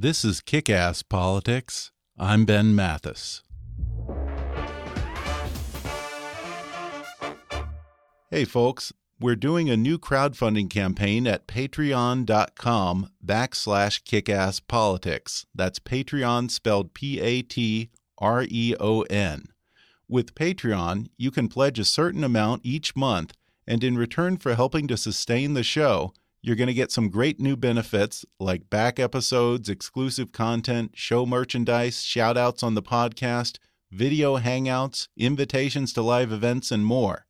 This is Kick Ass Politics. I'm Ben Mathis. Hey, folks, we're doing a new crowdfunding campaign at patreon.com backslash kickasspolitics. That's Patreon spelled P A T R E O N. With Patreon, you can pledge a certain amount each month, and in return for helping to sustain the show, you're going to get some great new benefits like back episodes, exclusive content, show merchandise, shout outs on the podcast, video hangouts, invitations to live events, and more.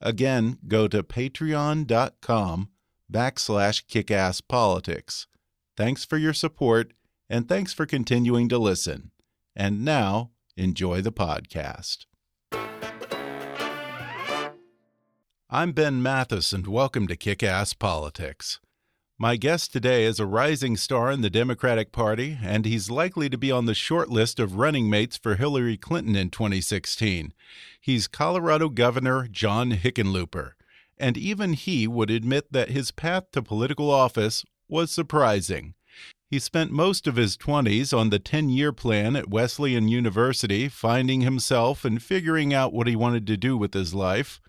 Again, go to patreon.com backslash kickasspolitics. Thanks for your support, and thanks for continuing to listen. And now, enjoy the podcast. I'm Ben Mathis, and welcome to Kick Ass Politics. My guest today is a rising star in the Democratic Party, and he's likely to be on the short list of running mates for Hillary Clinton in 2016. He's Colorado Governor John Hickenlooper, and even he would admit that his path to political office was surprising. He spent most of his 20s on the 10 year plan at Wesleyan University, finding himself and figuring out what he wanted to do with his life.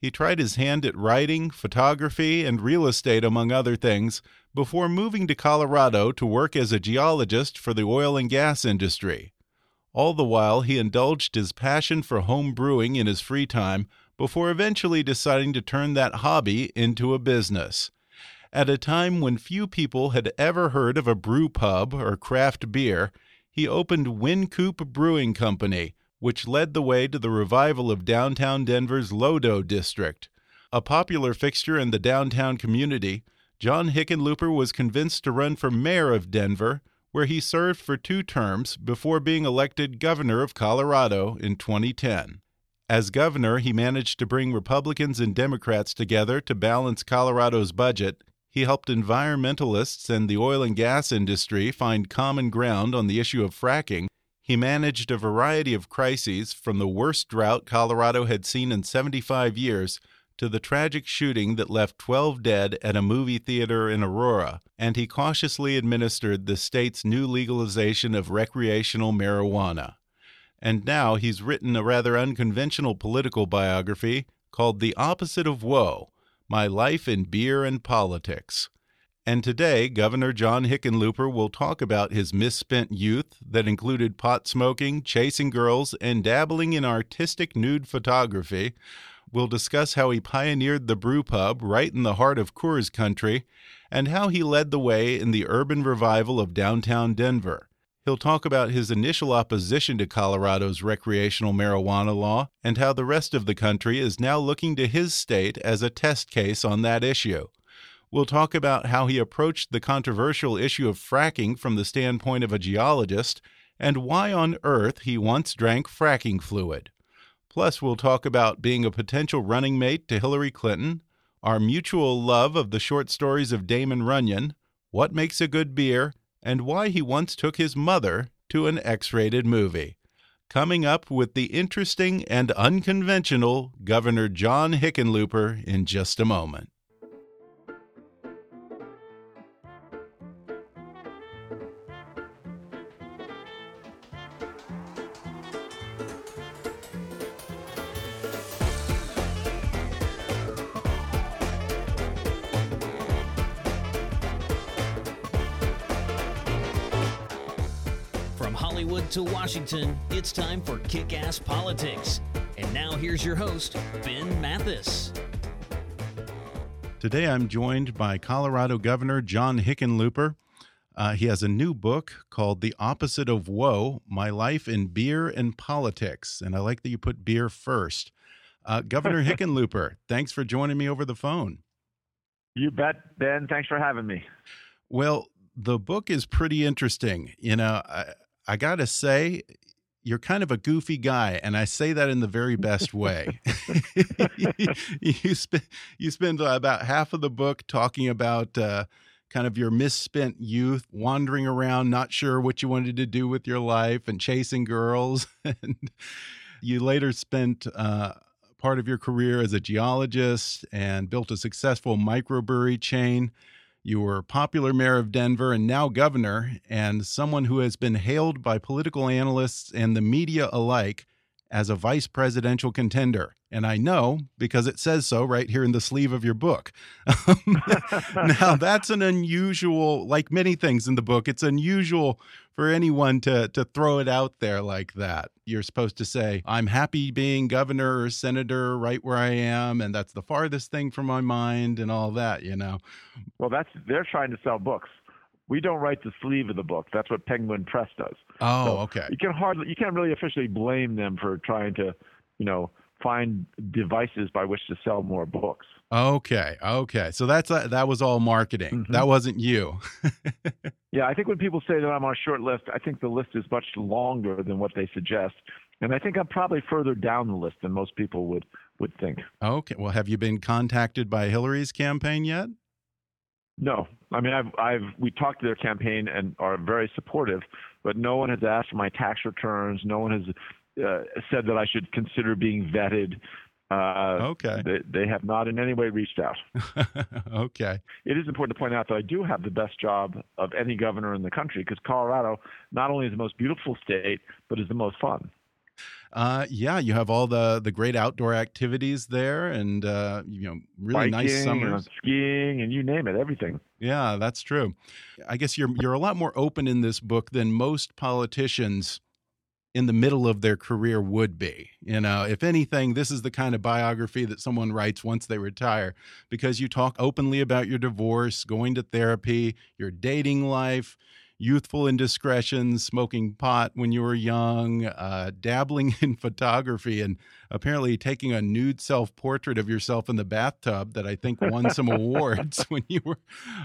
He tried his hand at writing, photography, and real estate, among other things, before moving to Colorado to work as a geologist for the oil and gas industry. All the while, he indulged his passion for home brewing in his free time before eventually deciding to turn that hobby into a business. At a time when few people had ever heard of a brew pub or craft beer, he opened Wynkoop Brewing Company which led the way to the revival of downtown Denver's Lodo district. A popular fixture in the downtown community, John Hickenlooper was convinced to run for mayor of Denver, where he served for two terms before being elected governor of Colorado in 2010. As governor, he managed to bring Republicans and Democrats together to balance Colorado's budget. He helped environmentalists and the oil and gas industry find common ground on the issue of fracking he managed a variety of crises from the worst drought Colorado had seen in 75 years to the tragic shooting that left 12 dead at a movie theater in Aurora, and he cautiously administered the state's new legalization of recreational marijuana. And now he's written a rather unconventional political biography called The Opposite of Woe My Life in Beer and Politics. And today, Governor John Hickenlooper will talk about his misspent youth that included pot smoking, chasing girls, and dabbling in artistic nude photography. We'll discuss how he pioneered the brew pub right in the heart of Coors country and how he led the way in the urban revival of downtown Denver. He'll talk about his initial opposition to Colorado's recreational marijuana law and how the rest of the country is now looking to his state as a test case on that issue. We'll talk about how he approached the controversial issue of fracking from the standpoint of a geologist and why on earth he once drank fracking fluid. Plus, we'll talk about being a potential running mate to Hillary Clinton, our mutual love of the short stories of Damon Runyon, what makes a good beer, and why he once took his mother to an X rated movie. Coming up with the interesting and unconventional Governor John Hickenlooper in just a moment. To Washington, it's time for Kick Ass Politics. And now here's your host, Ben Mathis. Today I'm joined by Colorado Governor John Hickenlooper. Uh, he has a new book called The Opposite of Woe My Life in Beer and Politics. And I like that you put beer first. Uh, Governor Hickenlooper, thanks for joining me over the phone. You bet, Ben. Thanks for having me. Well, the book is pretty interesting. You know, I, I got to say, you're kind of a goofy guy, and I say that in the very best way. you spend you spend about half of the book talking about uh, kind of your misspent youth, wandering around, not sure what you wanted to do with your life, and chasing girls. and you later spent uh, part of your career as a geologist and built a successful microbrewery chain. You were popular mayor of Denver and now governor, and someone who has been hailed by political analysts and the media alike as a vice presidential contender. And I know because it says so right here in the sleeve of your book. now, that's an unusual, like many things in the book, it's unusual for anyone to, to throw it out there like that. You're supposed to say, I'm happy being governor or senator right where I am, and that's the farthest thing from my mind, and all that, you know. Well, that's they're trying to sell books we don't write the sleeve of the book. That's what Penguin Press does. Oh, so okay. You can hardly, you can't really officially blame them for trying to, you know, find devices by which to sell more books. Okay, okay. So that's uh, that was all marketing. Mm -hmm. That wasn't you. yeah, I think when people say that I'm on a short list, I think the list is much longer than what they suggest, and I think I'm probably further down the list than most people would would think. Okay. Well, have you been contacted by Hillary's campaign yet? No, I mean I've I've we talked to their campaign and are very supportive, but no one has asked for my tax returns. No one has uh, said that I should consider being vetted. Uh, okay. They, they, have not in any way reached out. okay. It is important to point out that I do have the best job of any governor in the country because Colorado not only is the most beautiful state, but is the most fun. Uh, yeah, you have all the the great outdoor activities there, and uh, you know, really Biking nice summers, and skiing, and you name it, everything. Yeah, that's true. I guess you're you're a lot more open in this book than most politicians in the middle of their career would be. You know, if anything, this is the kind of biography that someone writes once they retire because you talk openly about your divorce, going to therapy, your dating life, youthful indiscretions, smoking pot when you were young, uh, dabbling in photography, and apparently taking a nude self portrait of yourself in the bathtub that I think won some awards when you were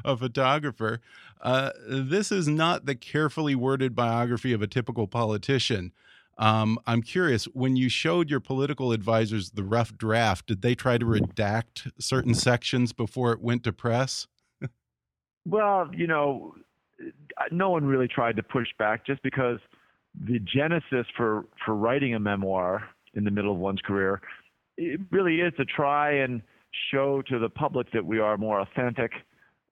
a photographer. Uh, this is not the carefully worded biography of a typical politician. Um, I'm curious, when you showed your political advisors the rough draft, did they try to redact certain sections before it went to press? well, you know, no one really tried to push back just because the genesis for for writing a memoir in the middle of one's career it really is to try and show to the public that we are more authentic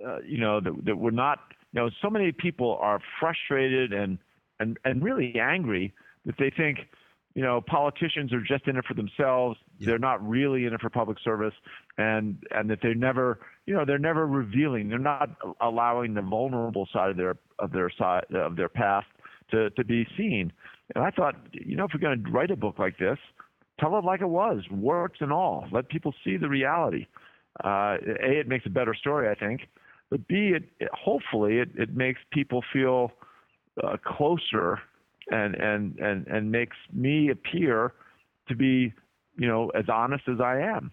uh, you know that, that we're not you know so many people are frustrated and and and really angry that they think you know politicians are just in it for themselves yeah. they're not really in it for public service and and that they're never you know they're never revealing they're not allowing the vulnerable side of their of their side of their past to to be seen. And i thought you know if we're going to write a book like this tell it like it was warts and all. Let people see the reality. Uh, a it makes a better story i think but b it, it hopefully it, it makes people feel uh, closer and and and and makes me appear to be you know as honest as i am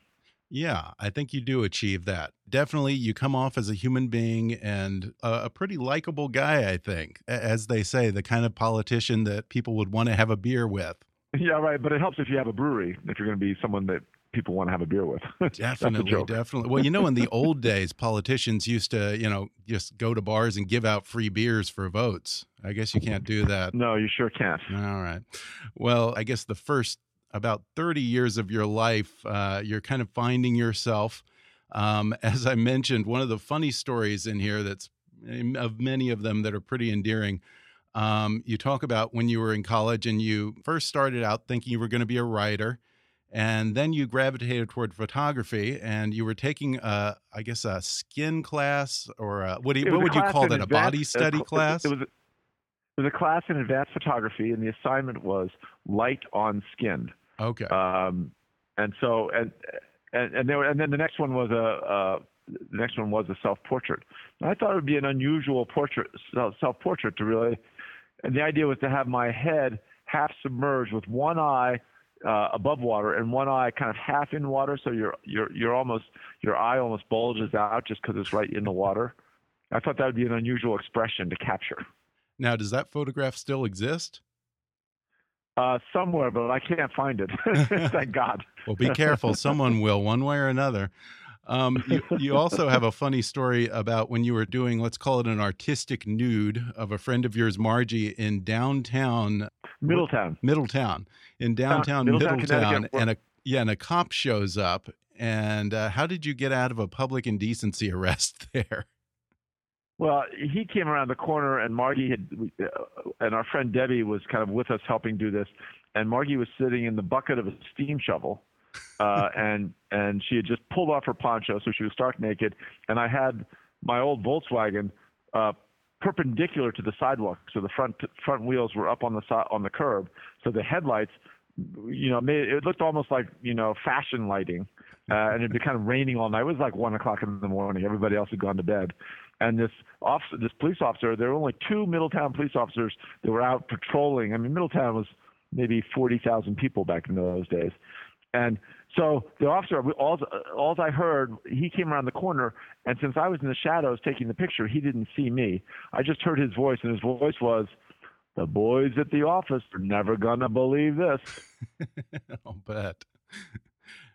yeah, I think you do achieve that. Definitely, you come off as a human being and a, a pretty likable guy, I think. As they say, the kind of politician that people would want to have a beer with. Yeah, right. But it helps if you have a brewery, if you're going to be someone that people want to have a beer with. definitely, definitely. Well, you know, in the old days, politicians used to, you know, just go to bars and give out free beers for votes. I guess you can't do that. No, you sure can't. All right. Well, I guess the first about 30 years of your life, uh, you're kind of finding yourself. Um, as I mentioned, one of the funny stories in here that's of many of them that are pretty endearing. Um, you talk about when you were in college and you first started out thinking you were going to be a writer, and then you gravitated toward photography, and you were taking, a, I guess, a skin class or a, what, do you, what would you call that? A body study uh, class? It was, a, it was a class in advanced photography, and the assignment was light on skin. Okay. Um, and so and and and, were, and then the next one was a. Uh, the next one was a self-portrait. And I thought it would be an unusual portrait, self-portrait to really, and the idea was to have my head half submerged with one eye uh, above water and one eye kind of half in water, so your your your almost your eye almost bulges out just because it's right in the water. I thought that would be an unusual expression to capture. Now, does that photograph still exist? Uh, somewhere, but I can't find it. Thank God. well, be careful. Someone will, one way or another. Um, you, you, also have a funny story about when you were doing, let's call it an artistic nude of a friend of yours, Margie, in downtown Middletown. Middletown, in downtown Middletown, Middletown and a yeah, and a cop shows up. And uh, how did you get out of a public indecency arrest there? Well, he came around the corner, and Margie had, uh, and our friend Debbie was kind of with us helping do this, and Margie was sitting in the bucket of a steam shovel, uh, and and she had just pulled off her poncho, so she was stark naked, and I had my old Volkswagen uh, perpendicular to the sidewalk, so the front front wheels were up on the on the curb, so the headlights, you know, made, it looked almost like you know fashion lighting, uh, and it'd been kind of raining all night. It was like one o'clock in the morning. Everybody else had gone to bed, and this officer, this police officer, there were only two Middletown police officers that were out patrolling. I mean, Middletown was maybe forty thousand people back in those days, and so the officer, all, all I heard, he came around the corner, and since I was in the shadows taking the picture, he didn't see me. I just heard his voice, and his voice was, "The boys at the office are never gonna believe this." I'll bet.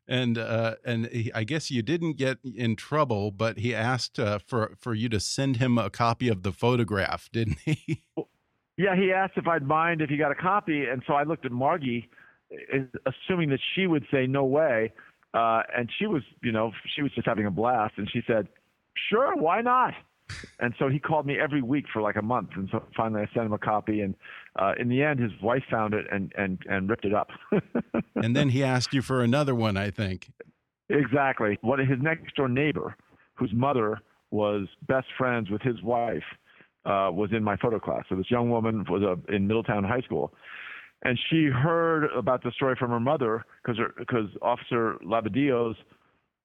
And uh, and he, I guess you didn't get in trouble, but he asked uh, for for you to send him a copy of the photograph, didn't he? Yeah, he asked if I'd mind if he got a copy, and so I looked at Margie assuming that she would say no way. Uh, and she was, you know, she was just having a blast, and she said, "Sure, why not?" And so he called me every week for like a month, and so finally I sent him a copy. And uh, in the end, his wife found it and and and ripped it up. and then he asked you for another one, I think. Exactly. What his next door neighbor, whose mother was best friends with his wife, uh, was in my photo class. So this young woman was uh, in Middletown High School, and she heard about the story from her mother because because Officer Labadillo's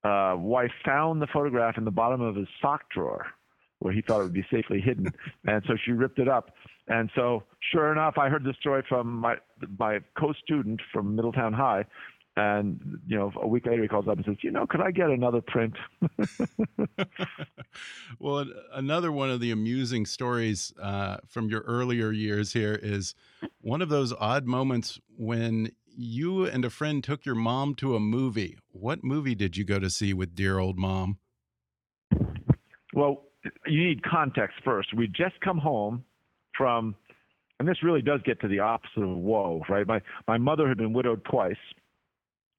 uh, wife found the photograph in the bottom of his sock drawer where he thought it would be safely hidden, and so she ripped it up. And so, sure enough, I heard the story from my my co-student from Middletown High, and you know, a week later he calls up and says, "You know, could I get another print?" well, another one of the amusing stories uh, from your earlier years here is one of those odd moments when you and a friend took your mom to a movie. What movie did you go to see with dear old mom? Well, you need context first. We just come home from, and this really does get to the opposite of woe, right? My my mother had been widowed twice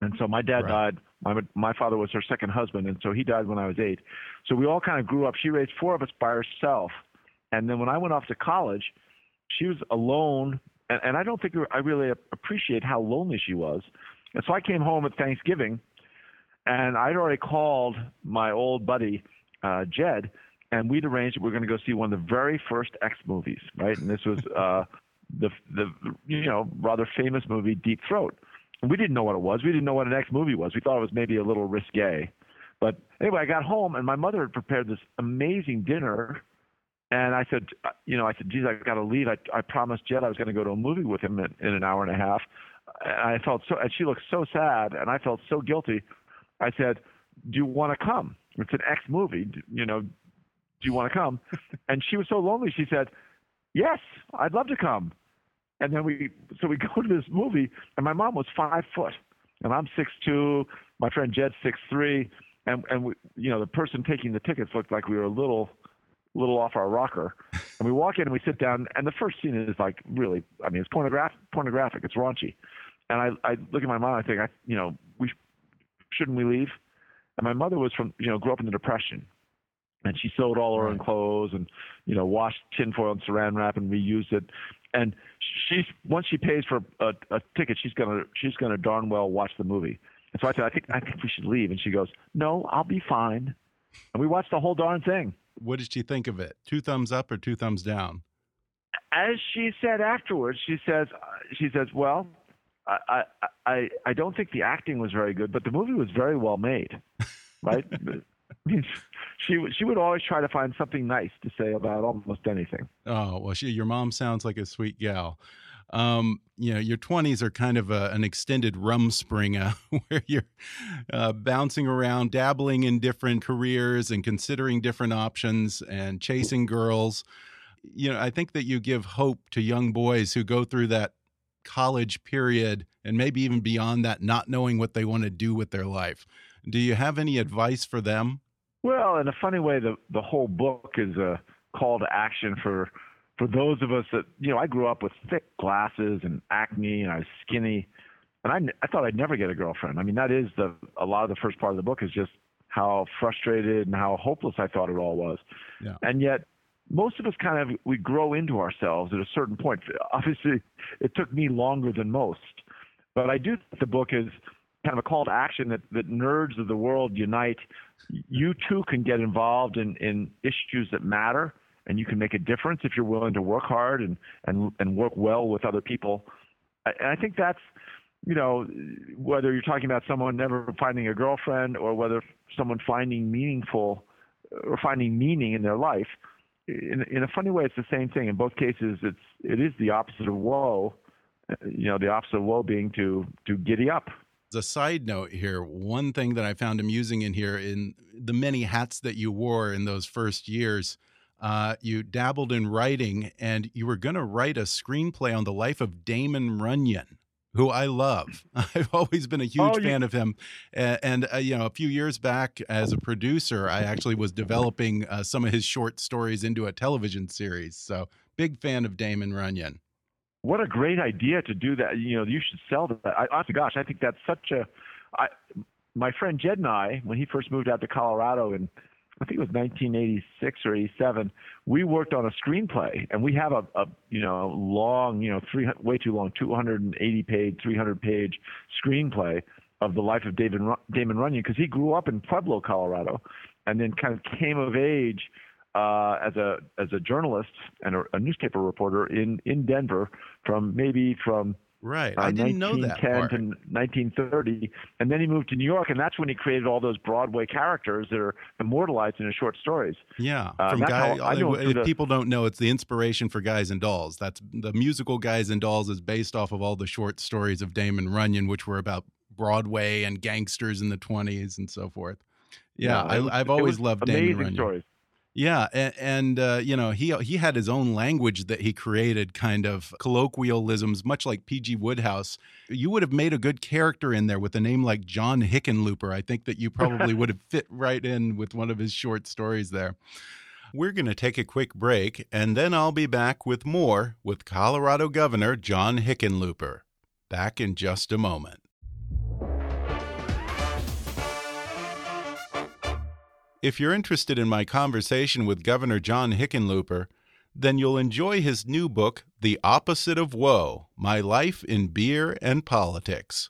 and so my dad right. died. My my father was her second husband, and so he died when I was eight. So we all kind of grew up. She raised four of us by herself, and then when I went off to college, she was alone. And, and I don't think I really appreciate how lonely she was. And so I came home at Thanksgiving, and I'd already called my old buddy uh, Jed, and we'd arranged that we are going to go see one of the very first X movies, right? And this was uh, the the you know rather famous movie Deep Throat we didn't know what it was. We didn't know what an X movie was. We thought it was maybe a little risque. But anyway, I got home and my mother had prepared this amazing dinner. And I said, uh, you know, I said, geez, I got to leave. I, I promised Jed I was going to go to a movie with him in, in an hour and a half. And I felt so, and she looked so sad, and I felt so guilty. I said, do you want to come? It's an X movie. You know, do you want to come? and she was so lonely. She said, yes, I'd love to come. And then we, so we go to this movie, and my mom was five foot, and I'm six two. My friend Jed's six three, and and we, you know, the person taking the tickets looked like we were a little, little off our rocker. And we walk in and we sit down, and the first scene is like really, I mean, it's pornographic, pornographic, it's raunchy. And I, I look at my mom, I think, I, you know, we shouldn't we leave? And my mother was from, you know, grew up in the Depression, and she sewed all her own clothes and you know washed tinfoil and saran wrap and reused it and she's once she pays for a, a ticket, she's gonna she's gonna darn well watch the movie. And so I said, I think I think we should leave. And she goes, No, I'll be fine. And we watched the whole darn thing. What did she think of it? Two thumbs up or two thumbs down? As she said afterwards, she says uh, she says, Well, I I I don't think the acting was very good, but the movie was very well made. Right? She she would always try to find something nice to say about almost anything. Oh well, she your mom sounds like a sweet gal. Um, you know, your twenties are kind of a, an extended rumspringa where you're uh, bouncing around, dabbling in different careers and considering different options and chasing girls. You know, I think that you give hope to young boys who go through that college period and maybe even beyond that, not knowing what they want to do with their life. Do you have any advice for them? Well, in a funny way, the the whole book is a call to action for for those of us that you know. I grew up with thick glasses and acne, and I was skinny, and I I thought I'd never get a girlfriend. I mean, that is the a lot of the first part of the book is just how frustrated and how hopeless I thought it all was. Yeah. And yet, most of us kind of we grow into ourselves at a certain point. Obviously, it took me longer than most, but I do think the book is kind of a call to action that, that nerds of the world unite. You too can get involved in, in issues that matter, and you can make a difference if you're willing to work hard and and and work well with other people. And I think that's you know whether you're talking about someone never finding a girlfriend or whether someone finding meaningful or finding meaning in their life in, in a funny way, it's the same thing. In both cases, it's it is the opposite of woe. You know, the opposite of woe being to to giddy up. A side note here, one thing that I found amusing in here in the many hats that you wore in those first years, uh, you dabbled in writing, and you were going to write a screenplay on the life of Damon Runyon who I love. I've always been a huge oh, fan of him. And, and uh, you know, a few years back as a producer, I actually was developing uh, some of his short stories into a television series. So, big fan of Damon Runyon. What a great idea to do that. You know, you should sell that. I, honestly, gosh, I think that's such a. I, my friend Jed and I, when he first moved out to Colorado in I think it was 1986 or 87. We worked on a screenplay, and we have a, a you know long, you know, three way too long, 280 page, 300 page screenplay of the life of David Damon Runyon because he grew up in Pueblo, Colorado, and then kind of came of age uh, as a as a journalist and a, a newspaper reporter in in Denver from maybe from Right. Uh, I didn't know that. 1910 to 1930. And then he moved to New York, and that's when he created all those Broadway characters that are immortalized in his short stories. Yeah. Uh, From guy, how, if the, people don't know, it's the inspiration for Guys and Dolls. That's the musical Guys and Dolls is based off of all the short stories of Damon Runyon, which were about Broadway and gangsters in the 20s and so forth. Yeah, yeah I, have always loved Damon Runyon. Stories. Yeah, and, and uh, you know he he had his own language that he created, kind of colloquialisms, much like P.G. Wodehouse. You would have made a good character in there with a name like John Hickenlooper. I think that you probably would have fit right in with one of his short stories there. We're going to take a quick break, and then I'll be back with more with Colorado Governor John Hickenlooper. Back in just a moment. If you're interested in my conversation with Governor John Hickenlooper, then you'll enjoy his new book, The Opposite of Woe My Life in Beer and Politics.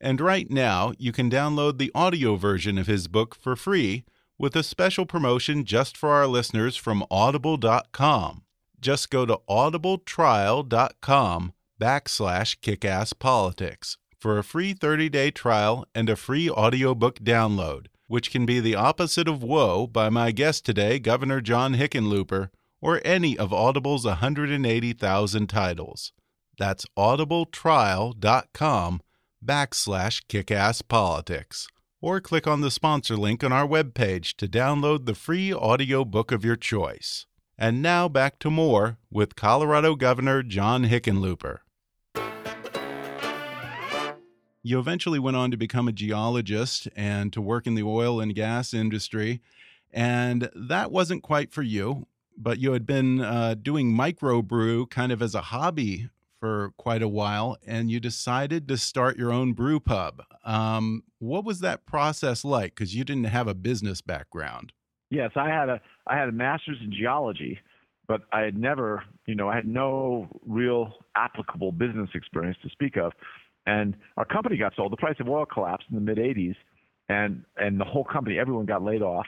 And right now, you can download the audio version of his book for free with a special promotion just for our listeners from audible.com. Just go to audibletrial.com backslash kickasspolitics for a free 30-day trial and a free audiobook download which can be the opposite of woe by my guest today, Governor John Hickenlooper, or any of Audible's 180,000 titles. That's audibletrial.com backslash kickasspolitics. Or click on the sponsor link on our webpage to download the free audio book of your choice. And now back to more with Colorado Governor John Hickenlooper. You eventually went on to become a geologist and to work in the oil and gas industry. And that wasn't quite for you, but you had been uh, doing microbrew kind of as a hobby for quite a while, and you decided to start your own brew pub. Um, what was that process like? Because you didn't have a business background. Yes, I had a I had a master's in geology, but I had never, you know, I had no real applicable business experience to speak of. And our company got sold. The price of oil collapsed in the mid 80s, and and the whole company, everyone got laid off.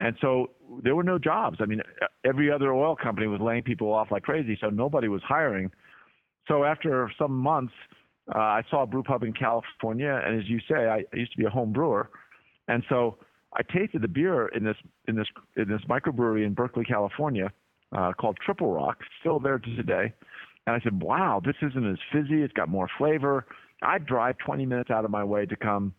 And so there were no jobs. I mean, every other oil company was laying people off like crazy, so nobody was hiring. So after some months, uh, I saw a brew pub in California, and as you say, I, used to be a home brewer, and so I tasted the beer in this in this in this microbrewery in Berkeley, California, uh, called Triple Rock, still there to today. And I said, wow, this isn't as fizzy. It's got more flavor. I'd drive 20 minutes out of my way to come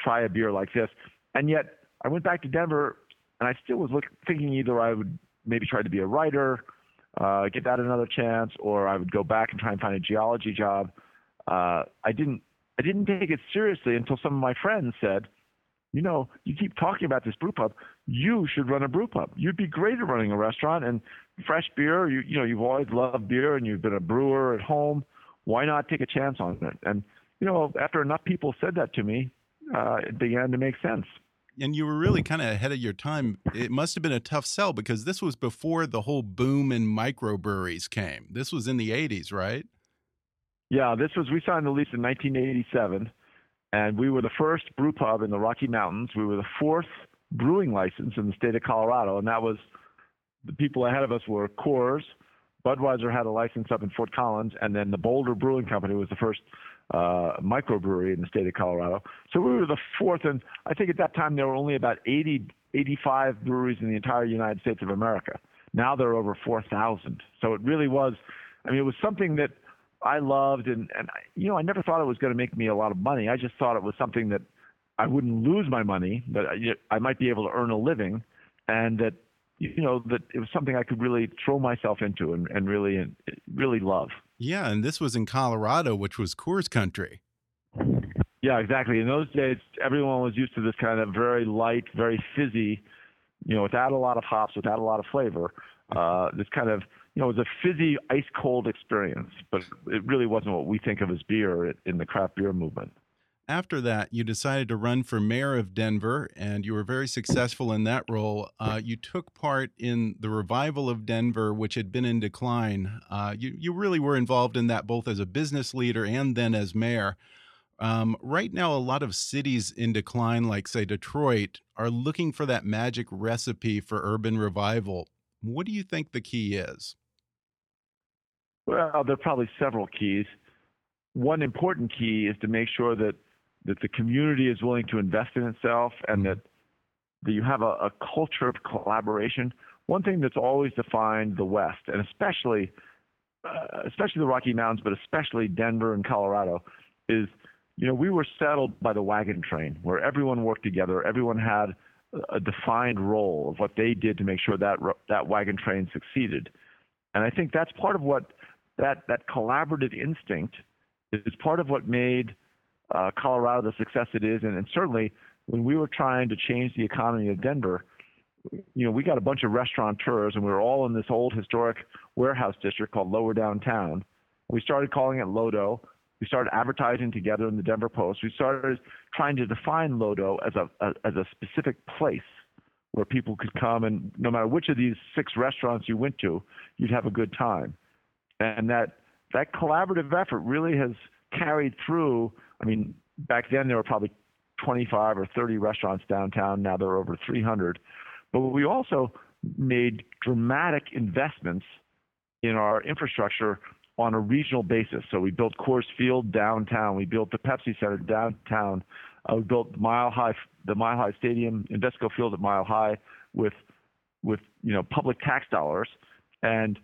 try a beer like this. And yet I went back to Denver and I still was look, thinking either I would maybe try to be a writer, uh, get that another chance, or I would go back and try and find a geology job. Uh, I didn't I didn't take it seriously until some of my friends said, you know, you keep talking about this brew pub. You should run a brew pub. You'd be great at running a restaurant and fresh beer. You you know you've always loved beer and you've been a brewer at home. Why not take a chance on it? And you know, after enough people said that to me, uh, it began to make sense. And you were really kind of ahead of your time. It must have been a tough sell because this was before the whole boom in microbreweries came. This was in the 80s, right? Yeah, this was, we signed the lease in 1987, and we were the first brew pub in the Rocky Mountains. We were the fourth brewing license in the state of Colorado, and that was the people ahead of us were Coors. Budweiser had a license up in Fort Collins, and then the Boulder Brewing Company was the first uh, microbrewery in the state of Colorado. So we were the fourth, and I think at that time there were only about 80, 85 breweries in the entire United States of America. Now there are over 4,000. So it really was, I mean, it was something that I loved, and, and I, you know, I never thought it was going to make me a lot of money. I just thought it was something that I wouldn't lose my money, that I, I might be able to earn a living, and that you know that it was something I could really throw myself into and, and really really love. Yeah, and this was in Colorado, which was Coors country. Yeah, exactly. In those days, everyone was used to this kind of very light, very fizzy, you know, without a lot of hops, without a lot of flavor. Uh, this kind of, you know, it was a fizzy, ice cold experience, but it really wasn't what we think of as beer in the craft beer movement after that, you decided to run for mayor of Denver, and you were very successful in that role. Uh, you took part in the revival of Denver, which had been in decline. Uh, you, you really were involved in that both as a business leader and then as mayor. Um, right now, a lot of cities in decline, like, say, Detroit, are looking for that magic recipe for urban revival. What do you think the key is? Well, there are probably several keys. One important key is to make sure that that the community is willing to invest in itself and that, that you have a, a culture of collaboration. One thing that's always defined the West, and especially uh, especially the Rocky Mountains, but especially Denver and Colorado, is you know we were settled by the wagon train, where everyone worked together, everyone had a defined role of what they did to make sure that that wagon train succeeded, and I think that's part of what that that collaborative instinct is part of what made uh, Colorado the success it is, and, and certainly when we were trying to change the economy of Denver, you know, we got a bunch of restaurateurs, and we were all in this old historic warehouse district called Lower Downtown. We started calling it Lodo. We started advertising together in the Denver Post. We started trying to define Lodo as a, a as a specific place where people could come, and no matter which of these six restaurants you went to, you'd have a good time. And that that collaborative effort really has carried through I mean, back then there were probably 25 or 30 restaurants downtown. Now there are over 300. But we also made dramatic investments in our infrastructure on a regional basis. So we built Coors Field downtown. We built the Pepsi Center downtown. Uh, we built Mile High, the Mile High Stadium, Invesco Field at Mile High, with with you know public tax dollars. And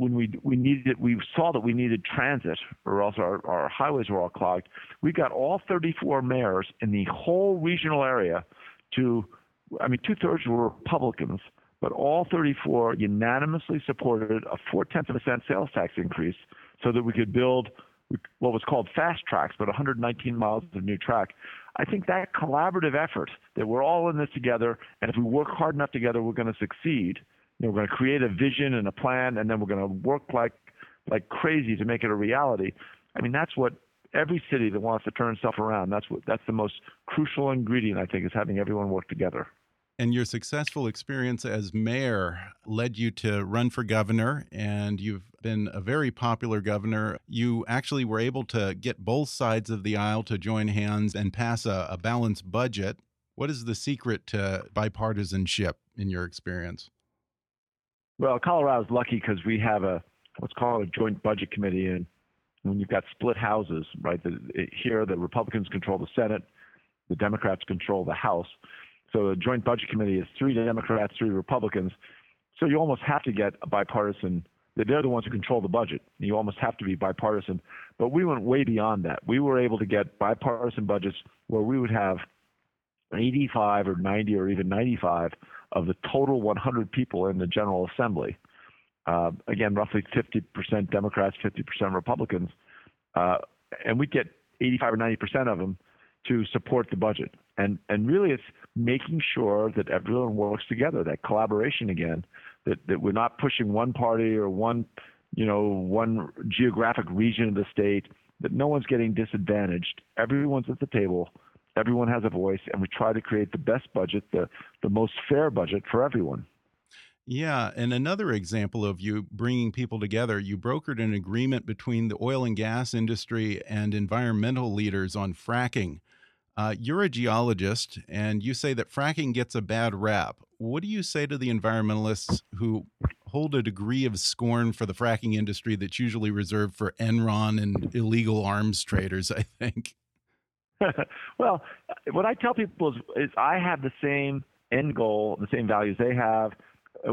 when we we needed we saw that we needed transit or else our, our highways were all clogged. We got all 34 mayors in the whole regional area to i mean two-thirds were republicans but all 34 unanimously supported a four-tenths of a cent sales tax increase so that we could build what was called FasTracks but 119 miles of new track. I think that collaborative effort that we're all in this together and if we work hard enough together we're going to succeed know, we're going to create a vision and a plan, and then we're going to work like like crazy to make it a reality. I mean, that's what every city that wants to turn stuff around. That's what that's the most crucial ingredient I think is having everyone work together. And your successful experience as mayor led you to run for governor, and you've been a very popular governor. You actually were able to get both sides of the aisle to join hands and pass a, a balanced budget. What is the secret to bipartisanship in your experience? Well, Colorado's lucky because we have a what's called a joint budget committee, and when you've got split houses, right? The, here, the Republicans control the Senate, the Democrats control the House. So the joint budget committee is three Democrats, three Republicans. So you almost have to get a bipartisan. They're the ones who control the budget. You almost have to be bipartisan. But we went way beyond that. We were able to get bipartisan budgets where we would have 85 or 90 or even 95 of the total 100 people in the General Assembly. Uh, again, roughly 50% Democrats, 50% Republicans, uh, and we get 85 or 90 percent of them to support the budget. And and really, it's making sure that everyone works together, that collaboration again, that that we're not pushing one party or one, you know, one geographic region of the state, that no one's getting disadvantaged. Everyone's at the table everyone has a voice, and we try to create the best budget, the the most fair budget for everyone. Yeah, and another example of you bringing people together, you brokered an agreement between the oil and gas industry and environmental leaders on fracking. Uh, you're a geologist, and you say that fracking gets a bad rap. What do you say to the environmentalists who hold a degree of scorn for the fracking industry that's usually reserved for Enron and illegal arms traders? I think. well, what I tell people is, is I have the same end goal, the same values they have.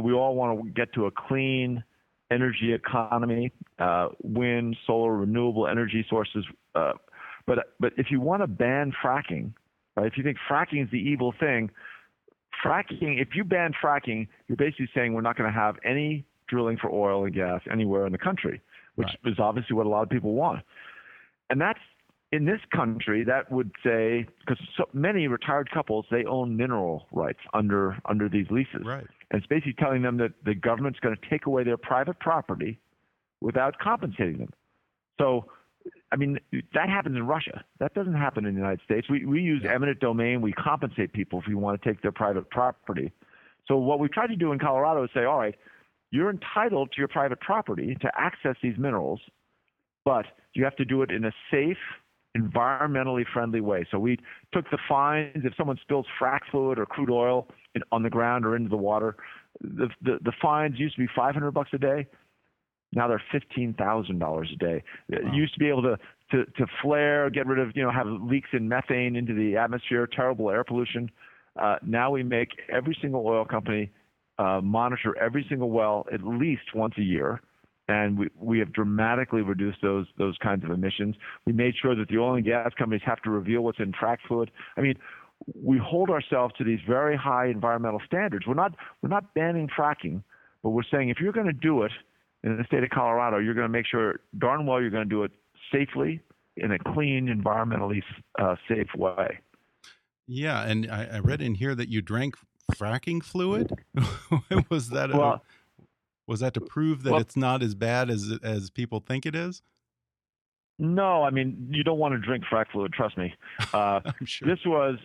We all want to get to a clean energy economy, uh, wind, solar, renewable energy sources. Uh, but but if you want to ban fracking, right? If you think fracking is the evil thing, fracking. If you ban fracking, you're basically saying we're not going to have any drilling for oil and gas anywhere in the country, which right. is obviously what a lot of people want. And that's in this country that would say because so many retired couples they own mineral rights under under these leases right and it's basically telling them that the government's going to take away their private property without compensating them so I mean, that happens in Russia. That doesn't happen in the United States. We, we use eminent domain. We compensate people if we want to take their private property. So what we try to do in Colorado is say, all right, you're entitled to your private property to access these minerals, but you have to do it in a safe, environmentally friendly way. So we took the fines if someone spills frac fluid or crude oil in, on the ground or into the water. The, the, the fines used to be 500 bucks a day. Now they're fifteen thousand dollars a day. Wow. used to be able to, to to flare, get rid of you know have leaks in methane into the atmosphere, terrible air pollution. Uh, now we make every single oil company uh, monitor every single well at least once a year, and we we have dramatically reduced those those kinds of emissions. We made sure that the oil and gas companies have to reveal what's in frac fluid. I mean, we hold ourselves to these very high environmental standards. We're not we're not banning fracking, but we're saying if you're going to do it in the state of Colorado, you're going to make sure darn well you're going to do it safely in a clean, environmentally uh, safe way. Yeah, and I, I, read in here that you drank fracking fluid. was that a, well, was that to prove that well, it's not as bad as as people think it is? No, I mean you don't want to drink frack fluid. Trust me. Uh, sure. This was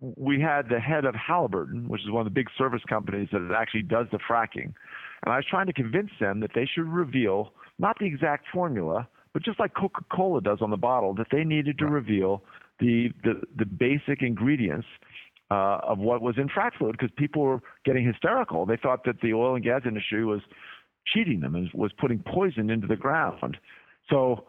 we had the head of Halliburton, which is one of the big service companies that actually does the fracking. And I was trying to convince them that they should reveal not the exact formula, but just like Coca Cola does on the bottle, that they needed to right. reveal the, the, the basic ingredients uh, of what was in frac fluid because people were getting hysterical. They thought that the oil and gas industry was cheating them and was putting poison into the ground. So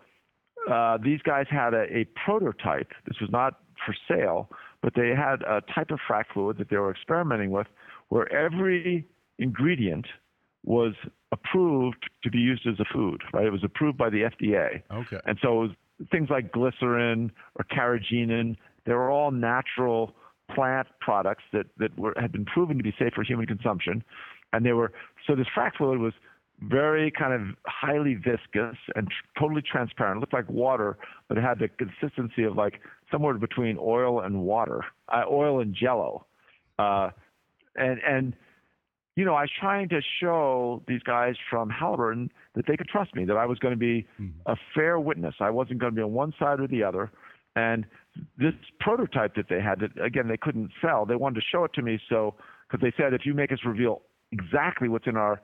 uh, these guys had a, a prototype. This was not for sale, but they had a type of frac fluid that they were experimenting with where every ingredient – was approved to be used as a food, right? It was approved by the FDA. Okay. And so things like glycerin or carrageenan, they were all natural plant products that, that were, had been proven to be safe for human consumption. And they were, so this frac fluid was very kind of highly viscous and tr- totally transparent. It looked like water, but it had the consistency of like somewhere between oil and water, uh, oil and jello. Uh, and, and, you know, I was trying to show these guys from Halliburton that they could trust me, that I was going to be mm-hmm. a fair witness. I wasn't going to be on one side or the other. And this prototype that they had, that again they couldn't sell, they wanted to show it to me. So because they said if you make us reveal exactly what's in our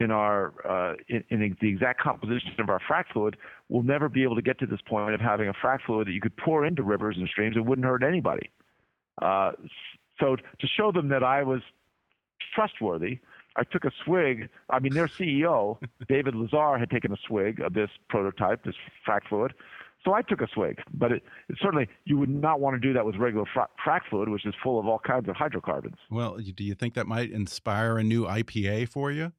in our uh, in, in, the exact composition of our frac fluid, we'll never be able to get to this point of having a frac fluid that you could pour into rivers and streams. It wouldn't hurt anybody. Uh, so to show them that I was trustworthy. I took a swig. I mean, their CEO, David Lesar, had taken a swig of this prototype, this frac fluid. So I took a swig, but it, it, certainly you would not want to do that with regular fra- frac fluid, which is full of all kinds of hydrocarbons. Well, do you think that might inspire a new IPA for you?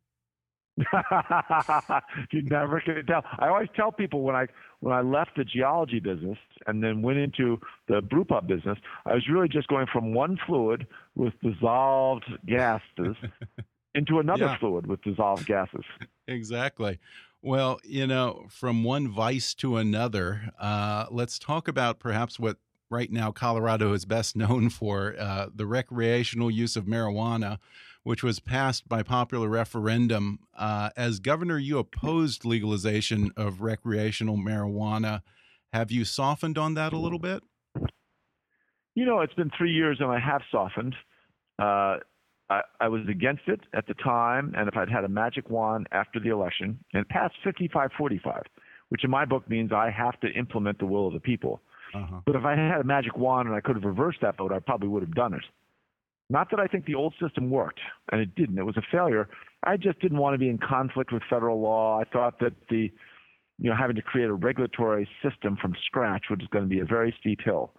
you never can tell. I always tell people when I when I left the geology business and then went into the brewpub business, I was really just going from one fluid with dissolved gases into another yeah. fluid with dissolved gases. Exactly. Well, you know, from one vice to another, uh, let's talk about perhaps what right now Colorado is best known for uh, the recreational use of marijuana which was passed by popular referendum. Uh, as governor, you opposed legalization of recreational marijuana. Have you softened on that a little bit? You know, it's been three years and I have softened. Uh, I, I, was against it at the time, and if I'd had a magic wand after the election, and it passed 55 45, which in my book means I have to implement the will of the people. Uh-huh. But if I had a magic wand and I could have reversed that vote, I probably would have done it. Not that I think the old system worked, and it didn't. It was a failure. I just didn't want to be in conflict with federal law. I thought that the, you know, having to create a regulatory system from scratch was going to be a very steep hill.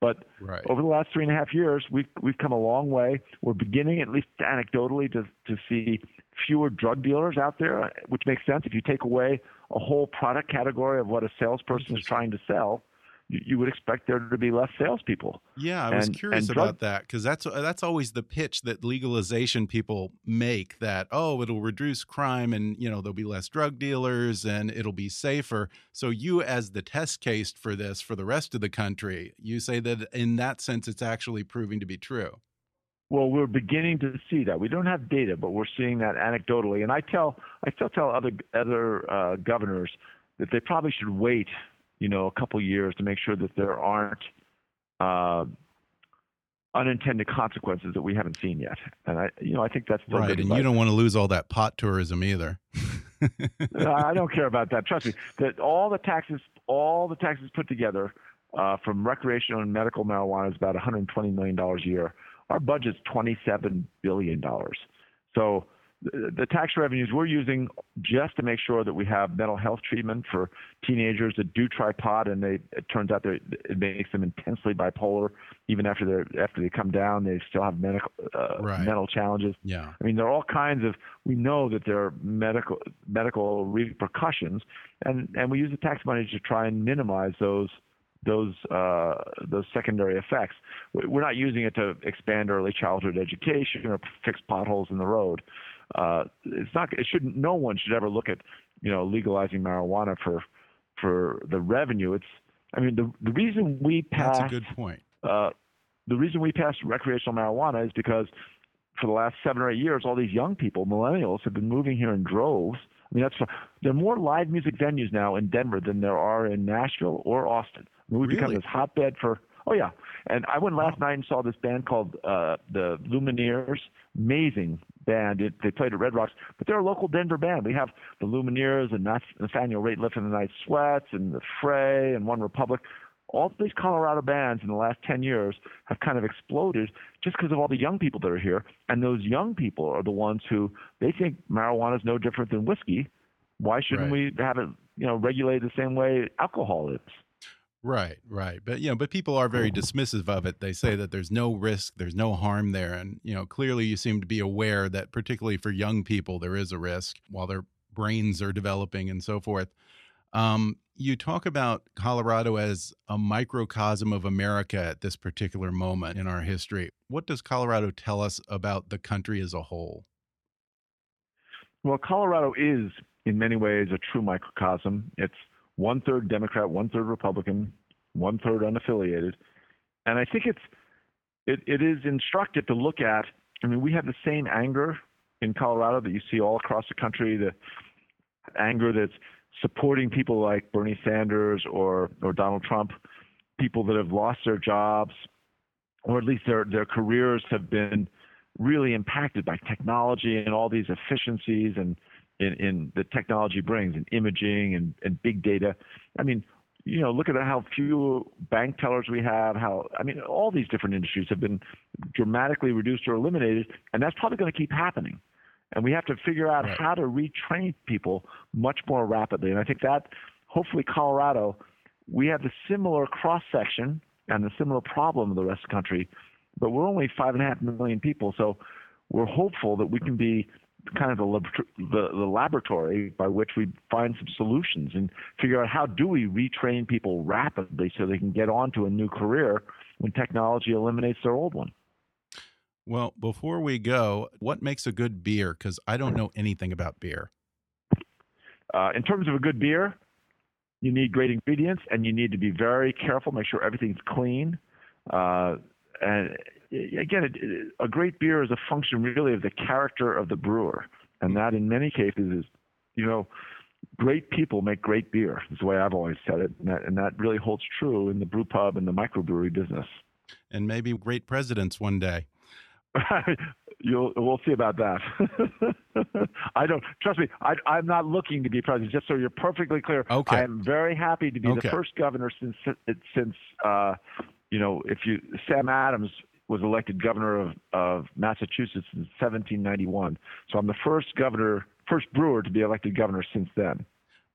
But right. over the last three and a half years, we've we've come a long way. We're beginning, at least anecdotally, to to see fewer drug dealers out there, which makes sense if you take away a whole product category of what a salesperson is trying to sell you would expect there to be less salespeople. Yeah, I was and, curious and about that because that's that's always the pitch that legalization people make that oh it'll reduce crime and you know there'll be less drug dealers and it'll be safer. So you as the test case for this for the rest of the country, you say that in that sense it's actually proving to be true. Well, we're beginning to see that. We don't have data, but we're seeing that anecdotally. And I tell I still tell other other uh, governors that they probably should wait you know, a couple years to make sure that there aren't uh, unintended consequences that we haven't seen yet. And I, you know, I think that's right. And you don't want to lose all that pot tourism either. I don't care about that. Trust me. That all the taxes, all the taxes put together uh, from recreational and medical marijuana is about 120 million dollars a year. Our budget's 27 billion dollars. So the tax revenues we're using just to make sure that we have mental health treatment for teenagers that do try pot and they it turns out that it makes them intensely bipolar even after they after they come down they still have medical uh, right. mental challenges yeah i mean there are all kinds of we know that there are medical medical repercussions and and we use the tax money to try and minimize those those uh, those secondary effects. We're not using it to expand early childhood education or fix potholes in the road uh, it's not. It shouldn't. No one should ever look at you know legalizing marijuana for for the revenue. It's. I mean, the the reason we passed. That's a good point. Uh, the reason we passed recreational marijuana is because for the last seven or eight years, all these young people, millennials, have been moving here in droves. I mean, that's there are more live music venues now in Denver than there are in Nashville or Austin. I mean, we've really? become this hotbed for. Oh yeah, and I went last night and saw this band called uh, the Lumineers. Amazing band. It, they played at Red Rocks, but they're a local Denver band. We have the Lumineers and Nathaniel Rateliff and the Night Sweats and the Fray and One Republic. All these Colorado bands in the last 10 years have kind of exploded just because of all the young people that are here. And those young people are the ones who they think marijuana is no different than whiskey. Why shouldn't right. we have it, you know, regulated the same way alcohol is? Right, right. But you know, but people are very dismissive of it. They say that there's no risk, there's no harm there, and you know, clearly you seem to be aware that particularly for young people there is a risk while their brains are developing and so forth. Um, you talk about Colorado as a microcosm of America at this particular moment in our history. What does Colorado tell us about the country as a whole? Well, Colorado is in many ways a true microcosm. It's one third Democrat, one third Republican, one third unaffiliated. And I think it's it, it is instructive to look at. I mean, we have the same anger in Colorado that you see all across the country. The anger that's supporting people like Bernie Sanders or or Donald Trump, people that have lost their jobs, or at least their their careers have been really impacted by technology and all these efficiencies and in, in the technology brings and imaging and, and big data. I mean, you know, look at how few bank tellers we have. How I mean, all these different industries have been dramatically reduced or eliminated, and that's probably going to keep happening. And we have to figure out right. how to retrain people much more rapidly. And I think that, hopefully, Colorado, we have the similar cross section and the similar problem of the rest of the country, but we're only five and a half million people, so we're hopeful that we can be kind of the, the, the laboratory by which we find some solutions and figure out how do we retrain people rapidly so they can get onto a new career when technology eliminates their old one. Well, before we go, what makes a good beer? Because I don't know anything about beer. Uh, in terms of a good beer, you need great ingredients and you need to be very careful, make sure everything's clean. Uh, and again, it, a great beer is a function really of the character of the brewer, and that in many cases is, you know, great people make great beer. Is the way I've always said it, and that, and that really holds true in the brew pub and the microbrewery business. And maybe great presidents one day. You'll, we'll see about that. I don't trust me. I, am not looking to be president. Just so you're perfectly clear, okay. I am very happy to be okay. the first governor since since uh, you know if you Sam Adams was elected governor of, of Massachusetts in 1791. So I'm the first governor, first brewer to be elected governor since then.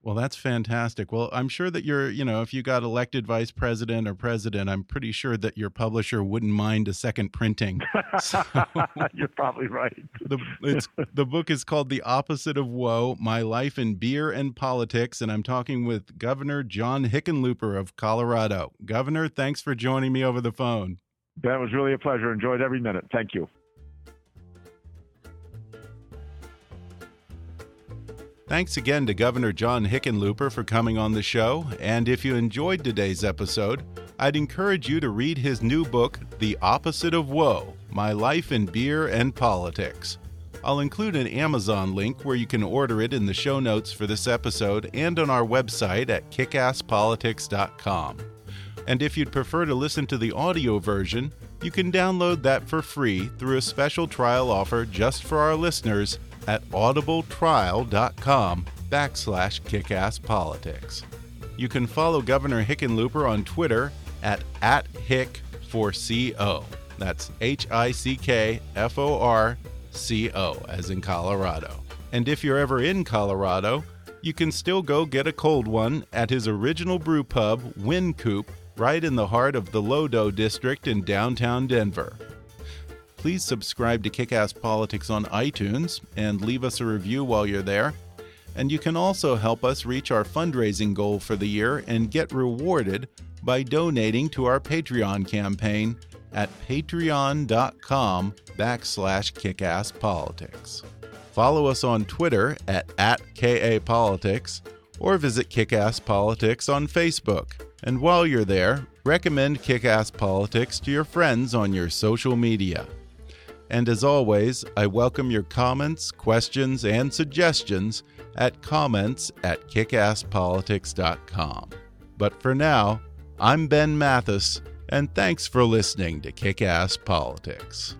Well, that's fantastic. Well, I'm sure that you're, you know, if you got elected vice president or president, I'm pretty sure that your publisher wouldn't mind a second printing. So, you're probably right. The, it's, the book is called The Opposite of Woe My Life in Beer and Politics. And I'm talking with Governor John Hickenlooper of Colorado. Governor, thanks for joining me over the phone. It was really a pleasure. Enjoyed every minute. Thank you. Thanks again to Governor John Hickenlooper for coming on the show. And if you enjoyed today's episode, I'd encourage you to read his new book, The Opposite of Woe My Life in Beer and Politics. I'll include an Amazon link where you can order it in the show notes for this episode and on our website at kickasspolitics.com. And if you'd prefer to listen to the audio version, you can download that for free through a special trial offer just for our listeners at audibletrial.com backslash kickasspolitics. You can follow Governor Hickenlooper on Twitter at, at Hick4CO. That's H I C K F O R C O, as in Colorado. And if you're ever in Colorado, you can still go get a cold one at his original brew pub, Wynkoop, right in the heart of the Lodo district in downtown Denver. Please subscribe to Kickass Politics on iTunes and leave us a review while you're there. And you can also help us reach our fundraising goal for the year and get rewarded by donating to our Patreon campaign at patreon.com backslash kickasspolitics. Follow us on Twitter at, at KAPolitics or visit Kickass Politics on Facebook. And while you're there, recommend Kickass Politics to your friends on your social media. And as always, I welcome your comments, questions, and suggestions at comments at kickasspolitics.com. But for now, I'm Ben Mathis, and thanks for listening to Kickass Politics.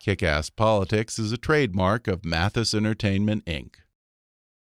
Kick Ass Politics is a trademark of Mathis Entertainment, Inc.